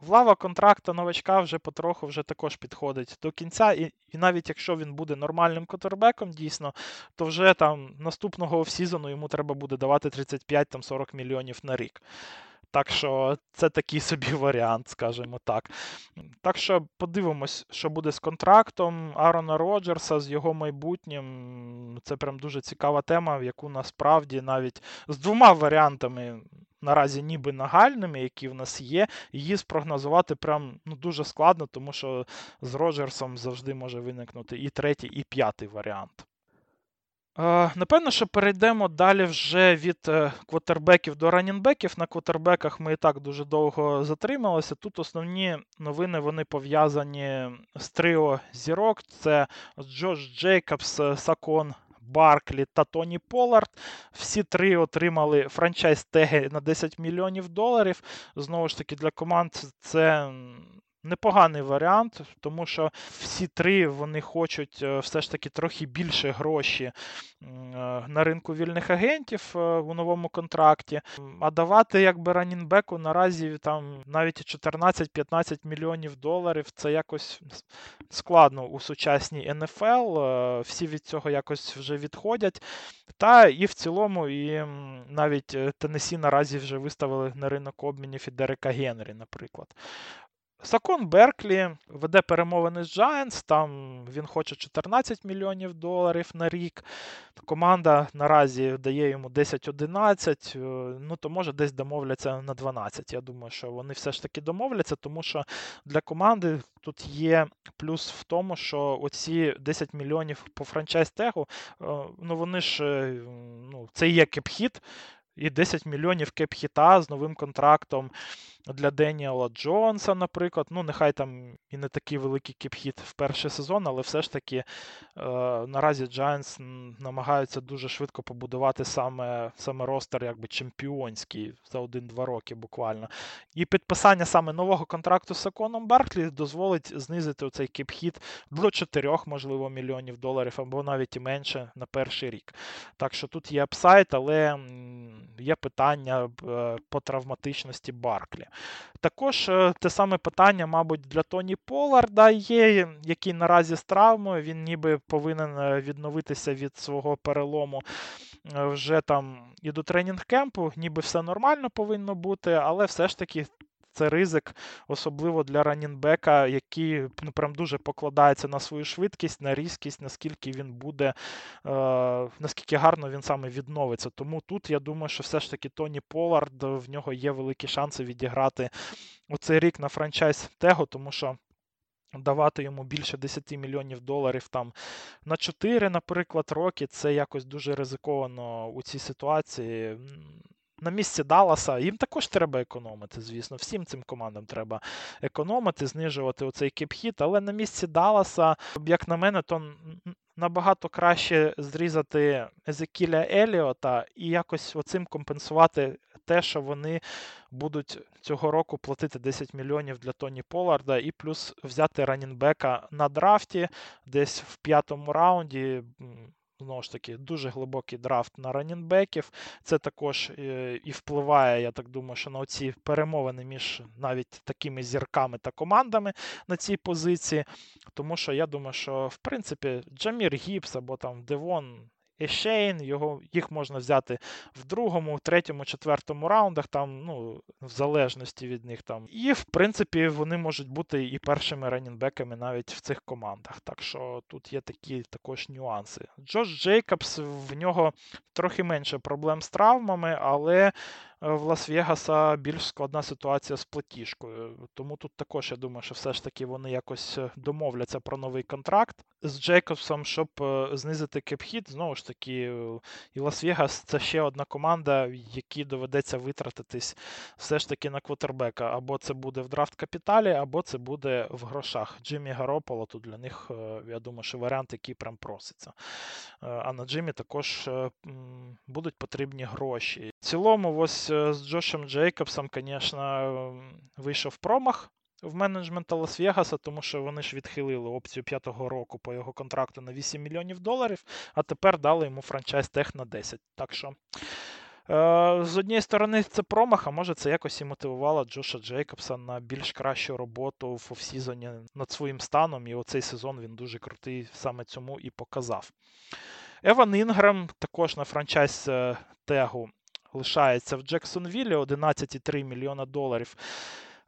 Влава контракта новачка вже потроху вже також підходить до кінця, і і навіть якщо він буде нормальним котербеком, дійсно, то вже там наступного офсізону йому треба буде давати 35-40 мільйонів на рік. Так що це такий собі варіант, скажімо так. Так що подивимось, що буде з контрактом Арона Роджерса, з його майбутнім. Це прям дуже цікава тема, в яку насправді навіть з двома варіантами наразі ніби нагальними, які в нас є, її спрогнозувати прям ну, дуже складно, тому що з Роджерсом завжди може виникнути і третій, і п'ятий варіант. Е, напевно, що перейдемо далі вже від е, квотербеків до ранінбеків. На квотербеках ми і так дуже довго затрималися. Тут основні новини вони пов'язані з тріо зірок. Це Джош Джейкобс, Сейквон Барклі та Тоні Полард. Всі три отримали franchise tag и на 10 мільйонів доларів. Знову ж таки, для команд це непоганий варіант, тому що всі три вони хочуть е, все ж таки трохи більше гроші е, на ринку вільних агентів е, у новому контракті. А давати якби ранінбеку наразі там навіть 14-15 мільйонів доларів це якось складно у сучасній НФЛ. Всі від цього якось вже відходять. Та і в цілому, і навіть Теннесі наразі вже виставили на ринок обмінів і Дерека Генрі, наприклад. Сакон Берклі веде перемовини з Giants, там він хоче 14 мільйонів доларів на рік. Команда наразі дає йому 10-11, е, ну то може десь домовляться на 12. Я думаю, що вони все ж таки домовляться, тому що для команди тут є плюс в тому, що оці 10 мільйонів по франчайз-тегу, е, ну вони ж е, ну, це є кепхіт, і 10 мільйонів кеп-хіта з новим контрактом для Деніела Джонса, наприклад. Ну, нехай там і не такий великий кіпхіт в перший сезон, але все ж таки е, наразі Giants намагаються дуже швидко побудувати саме саме ростер якби чемпіонський за один-два роки буквально. І підписання саме нового контракту з Саконом Барклі дозволить знизити цей кіпхіт до 4, можливо, мільйонів доларів або навіть і менше на перший рік. Так що тут є апсайт, але є питання е, по травматичності Барклі. Також е, те саме питання, мабуть, для Тоні Поларда є, який наразі з травмою, він ніби повинен е, відновитися від свого перелому вже там і до тренінг-кемпу, ніби все нормально повинно бути, але все ж таки це ризик, особливо для ранінбека, який ну, прям дуже покладається на свою швидкість, на різкість, наскільки він буде, е, наскільки гарно він саме відновиться. Тому тут я думаю, що все ж таки Тоні Полард в нього є великі шанси відіграти оцей рік на франчайз Tego, тому що. Давати йому більше 10 мільйонів доларів там на 4, наприклад, роки, це якось дуже ризиковано у цій ситуації на місці Далласа, їм також треба економити, звісно. Всім цим командам треба економити, знижувати оцей кіпхіт, але на місці Далласа, як на мене, то набагато краще зрізати Езекіля Еліота і якось оцим компенсувати те, що вони будуть цього року платити 10 мільйонів для Тоні Поларда, і плюс взяти ранінбека на драфті десь в п'ятому раунді. Знову ж таки, дуже глибокий драфт на ранінбеків. Це також е, і впливає, я так думаю, що на ці перемовини між навіть такими зірками та командами на цій позиції. Тому що я думаю, що в принципі Джамір Гіббс або там Девон Ешейн, його, їх можна взяти в другому, третьому, четвертому раундах, там, ну, в залежності від них там. І, в принципі, вони можуть бути і першими ранінбеками навіть в цих командах. Так що тут є такі також нюанси. Джош Джейкобс, в нього трохи менше проблем з травмами, але в Лас-Вегаса більш складна ситуація з платіжкою. Тому тут також я думаю, що все ж таки вони якось е, домовляться про новий контракт з Джейкобсом, щоб е, знизити кепхід. Знову ж таки, і Лас-Вегас це ще одна команда, якій доведеться витратитись все ж таки на квотербека. Або це буде в драфт капіталі, або це буде в грошах. Джиммі Гарополо тут для них, я думаю, що варіант, який прям проситься. А на Джиммі також будуть потрібні гроші. В цілому, ось. Е, з Джошем Джейкобсом, звісно, вийшов промах в менеджмента Лас-Вегаса, тому що вони ж відхилили опцію п'ятого року по його контракту на 8 мільйонів доларів, а тепер дали йому франчайз тех на 10. Так що. Е, з однієї сторони, це промах, а може це якось і мотивувало Джоша Джейкобса на більш кращу роботу в офсізоні над своїм станом. І оцей сезон він дуже крутий саме цьому і показав. Еван Інграм також на franchise е, tag у лишається в Джексонвіллі 11,3 мільйона доларів.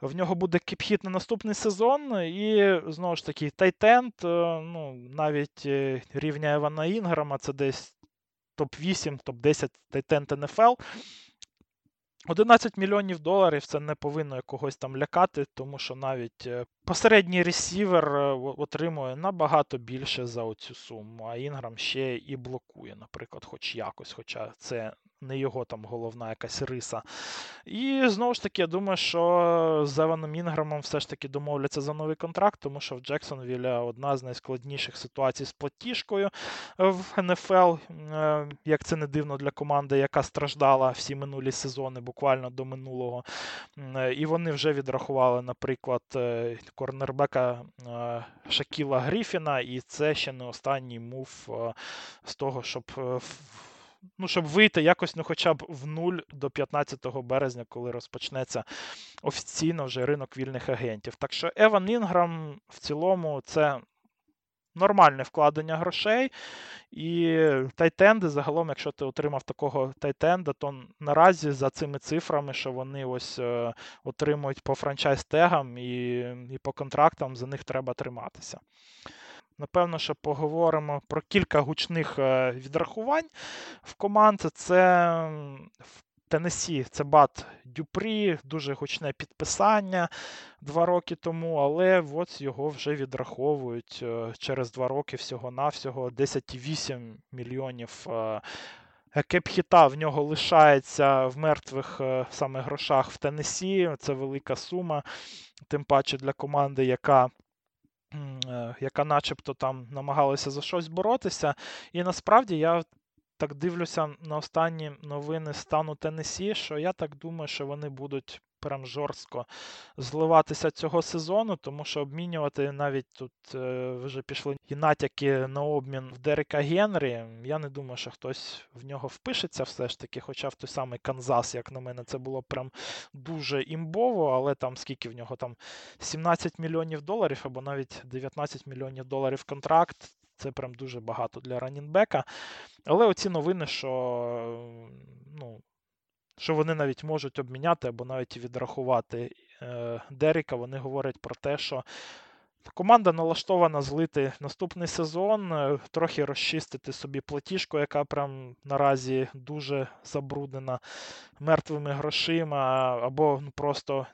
В нього буде cap hit на наступний сезон, і знову ж таки, tight end, ну, навіть е, рівня Евана Інграма, це десь топ-8, топ-10 tight end НФЛ. 11 мільйонів доларів це не повинно якогось там лякати, тому що навіть е, посередній ресівер е, отримує набагато більше за оцю суму, а Інграм ще і блокує, наприклад, хоч якось, хоча це не його там головна якась риса. І знову ж таки, я думаю, що з Еваном Інграмом все ж таки домовляться за новий контракт, тому що в Джексонвілля одна з найскладніших ситуацій з платіжкою в НФЛ, е, як це не дивно для команди, яка страждала всі минулі сезони, буквально до минулого. І вони вже відрахували, наприклад, е, корнербека е, Шакіла Гріфіна, і це ще не останній мув з того, щоб ну, щоб вийти якось, ну, хоча б в нуль до 15 березня, коли розпочнеться офіційно вже ринок вільних агентів. Так що Еван Інграм в цілому це. Нормальне вкладення грошей. І тайтенди, загалом, якщо ти отримав такого тайтенда, то наразі за цими цифрами, що вони ось е, отримують по франчайз-тегам і і по контрактам, за них треба триматися. Напевно, що поговоримо про кілька гучних е, відрахувань в команд. Це в Теннесі це Бат Дюпрі, дуже гучне підписання два роки тому, але от його вже відраховують е, через два роки всього-навсього 10,8 мільйонів е, Кепхіта в нього лишається в мертвих саме грошах в Теннесі. Це велика сума, тим паче для команди, яка яка начебто там намагалася за щось боротися. І насправді я так дивлюся на останні новини стану Теннесі, що я так думаю, що вони будуть прям жорстко зливатися цього сезону, тому що обмінювати навіть тут е, вже пішли і натяки на обмін в Дерека Генрі. Я не думаю, що хтось в нього впишеться все ж таки, хоча в той самий Канзас, як на мене, це було прям дуже імбово, але там скільки в нього там 17 мільйонів доларів або навіть 19 мільйонів доларів контракт. Це прям дуже багато для ранінбека. Але оці новини, що ну, що вони навіть можуть обміняти або навіть відрахувати е, Деріка, вони говорять про те, що команда налаштована злити наступний сезон, е, трохи розчистити собі платіжку, яка прям наразі дуже забруднена мертвими грошима, або просто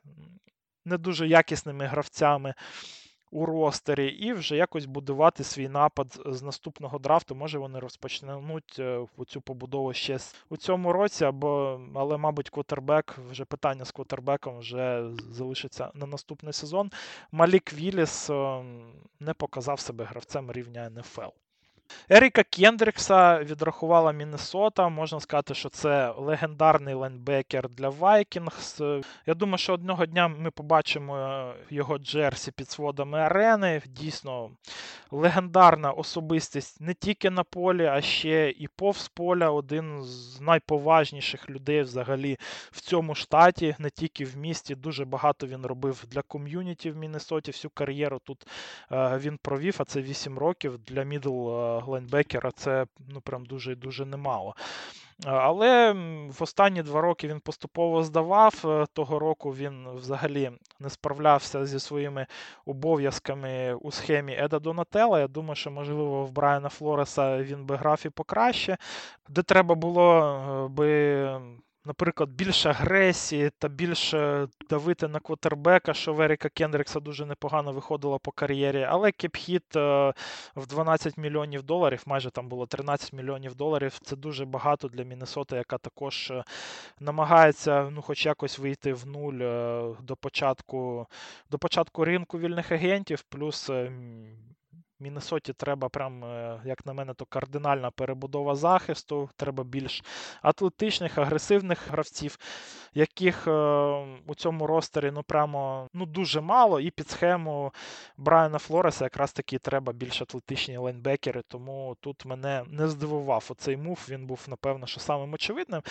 не дуже якісними гравцями у ростері, і вже якось будувати свій напад з наступного драфту. Може вони розпочнуть е, цю побудову ще у цьому році, або, але, мабуть, квотербек, вже питання з квотербеком вже залишиться на наступний сезон. Малік Віліс ем, не показав себе гравцем рівня НФЛ. Еріка Кендрікса відрахувала Міннесота. Можна сказати, що це легендарний лайнбекер для Вайкінгс. Я думаю, що одного дня ми побачимо його Джерсі під сводами арени. Дійсно, легендарна особистість не тільки на полі, а ще і повз поля. Один з найповажніших людей взагалі в цьому штаті, не тільки в місті. Дуже багато він робив для ком'юніті в Міннесоті. Всю кар'єру тут е, він провів, а це 8 років для мідл лайнбекера це ну прям дуже дуже немало. Але в останні два роки він поступово здавав. Е, того року він взагалі не справлявся зі своїми обов'язками у схемі Еда Донателла. Я думаю, що, можливо, в Брайана Флореса він би грав і покраще, де треба було е, би наприклад, більше агресії та більше давити на квотербека, що в Еріка Кендрікса дуже непогано виходило по кар'єрі. Але кепхіт е, в 12 мільйонів доларів, майже там було 13 мільйонів доларів. Це дуже багато для Міннесоти, яка також е, намагається ну, хоч якось вийти в нуль е, до початку, до початку ринку вільних агентів. плюс Міннесоті треба, прям, е, як на мене, то кардинальна перебудова захисту. Треба більш атлетичних, агресивних гравців, яких е, у цьому ростері ну, прямо ну, дуже мало. І під схему Брайана Флореса якраз таки треба більш атлетичні лайнбекери. Тому тут мене не здивував оцей мув. Він був, напевно, що самим очевидним.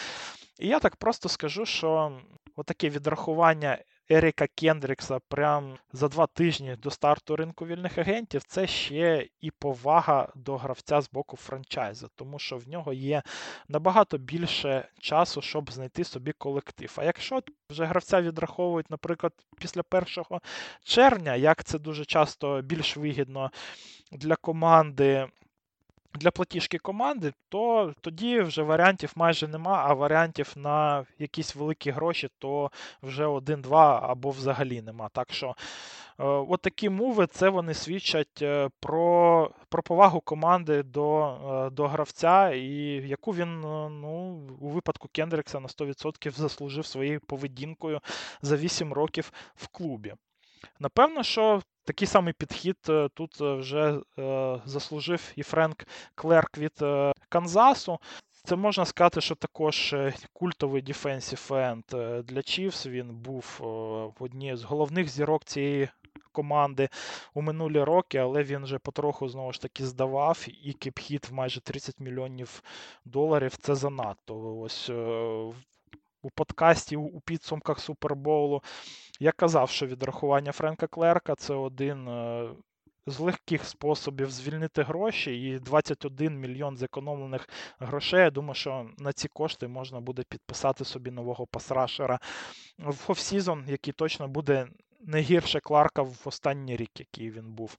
І я так просто скажу, що отаке відрахування Еріка Кендрікса прямо за два тижні до старту ринку вільних агентів, це ще і повага до гравця з боку франчайзу, тому що в нього є набагато більше часу, щоб знайти собі колектив. А якщо вже гравця відраховують, наприклад, після 1 червня, як це дуже часто більш вигідно для команди для платіжки команди, то тоді вже варіантів майже нема, а варіантів на якісь великі гроші, то вже один-два або взагалі нема. Так що е, от такі мови, це вони свідчать е, про про повагу команди до е, до гравця, і яку він ну, у випадку Кендрикса на 100% заслужив своєю поведінкою за 8 років в клубі. Напевно, що такий самий підхід е, тут е, вже е, заслужив і Френк Клерк від Канзасу. Це можна сказати, що також культовий дефенсів енд для Чівс. Він був в одній з головних зірок цієї команди у минулі роки, але він вже потроху знову ж таки здавав, і кіпхіт в майже 30 мільйонів доларів це занадто. Ось у подкасті у підсумках Супербоулу. Я казав, що відрахування Френка Клерка це один е, з легких способів звільнити гроші, і 21 мільйон зекономлених грошей. Я думаю, що на ці кошти можна буде підписати собі нового pass rusher а в offseason, який точно буде не гірше Кларка в останній рік, який він був.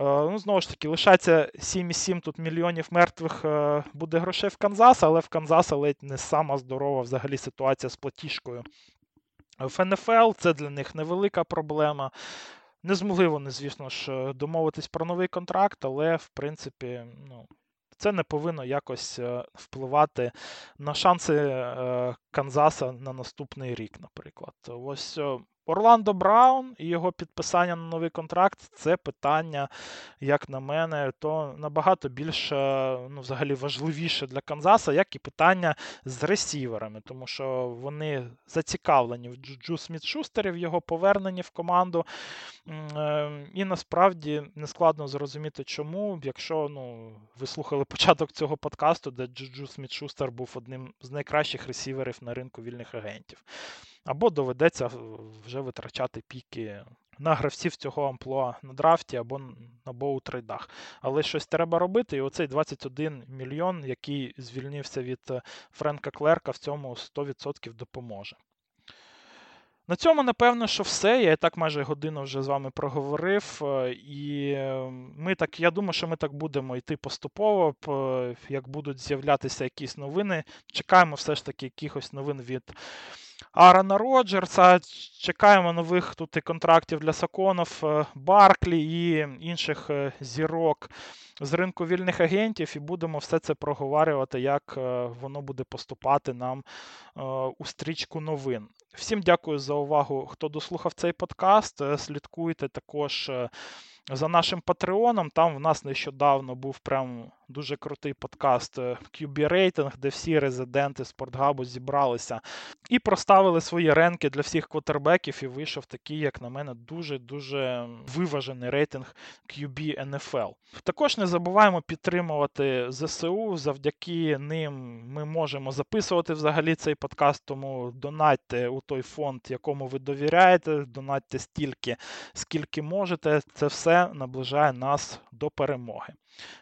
Е, ну, Знову ж таки, лишається 7,7 тут мільйонів мертвих е, буде грошей в Канзас, але в Канзаса ледь не сама здорова взагалі ситуація з платіжкою. В НФЛ це для них невелика проблема. Не змогли вони, звісно ж, домовитись про новий контракт, але, в принципі, ну, це не повинно якось впливати на шанси Канзаса на наступний рік, наприклад. Ось Орландо Браун і його підписання на новий контракт це питання, як на мене, то набагато більше, ну, взагалі важливіше для Канзаса, як і питання з ресіверами, тому що вони зацікавлені в Джуджу Сміт Шустері, в його поверненні в команду. Ем, і насправді не складно зрозуміти, чому, якщо ну, ви слухали початок цього подкасту, де Джуджу Сміт Шустер був одним з найкращих ресіверів на ринку вільних агентів або доведеться вже витрачати піки на гравців цього амплуа на драфті або або у трейдах. Але щось треба робити, і оцей 21 мільйон, який звільнився від е, Френка Клерка, в цьому 100% допоможе. На цьому, напевно, що все. Я і так майже годину вже з вами проговорив. Е, і е, ми так, я думаю, що ми так будемо йти поступово, як будуть з'являтися якісь новини. Чекаємо все ж таки якихось новин від Аарона Роджерса. Чекаємо нових тут і контрактів для Саконов, е, Барклі і інших е, зірок з ринку вільних агентів, і будемо все це проговорювати, як е, воно буде поступати нам у стрічку новин. Всім дякую за увагу, хто дослухав цей подкаст. Слідкуйте також за нашим патреоном. Там в нас нещодавно був прям дуже крутий подкаст QB рейтинг, де всі резиденти спортгабу зібралися і проставили свої ренки для всіх квотербеків, і вийшов такий, як на мене, дуже-дуже виважений рейтинг QB NFL. Також не забуваємо підтримувати ЗСУ. Завдяки ним ми можемо записувати взагалі цей подкаст, тому донатьте у той фонд, якому ви довіряєте, донатьте стільки, скільки можете. Це все наближає нас до перемоги.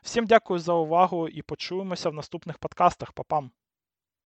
Всім дякую за увагу і почуємося в наступних подкастах. Па-пам!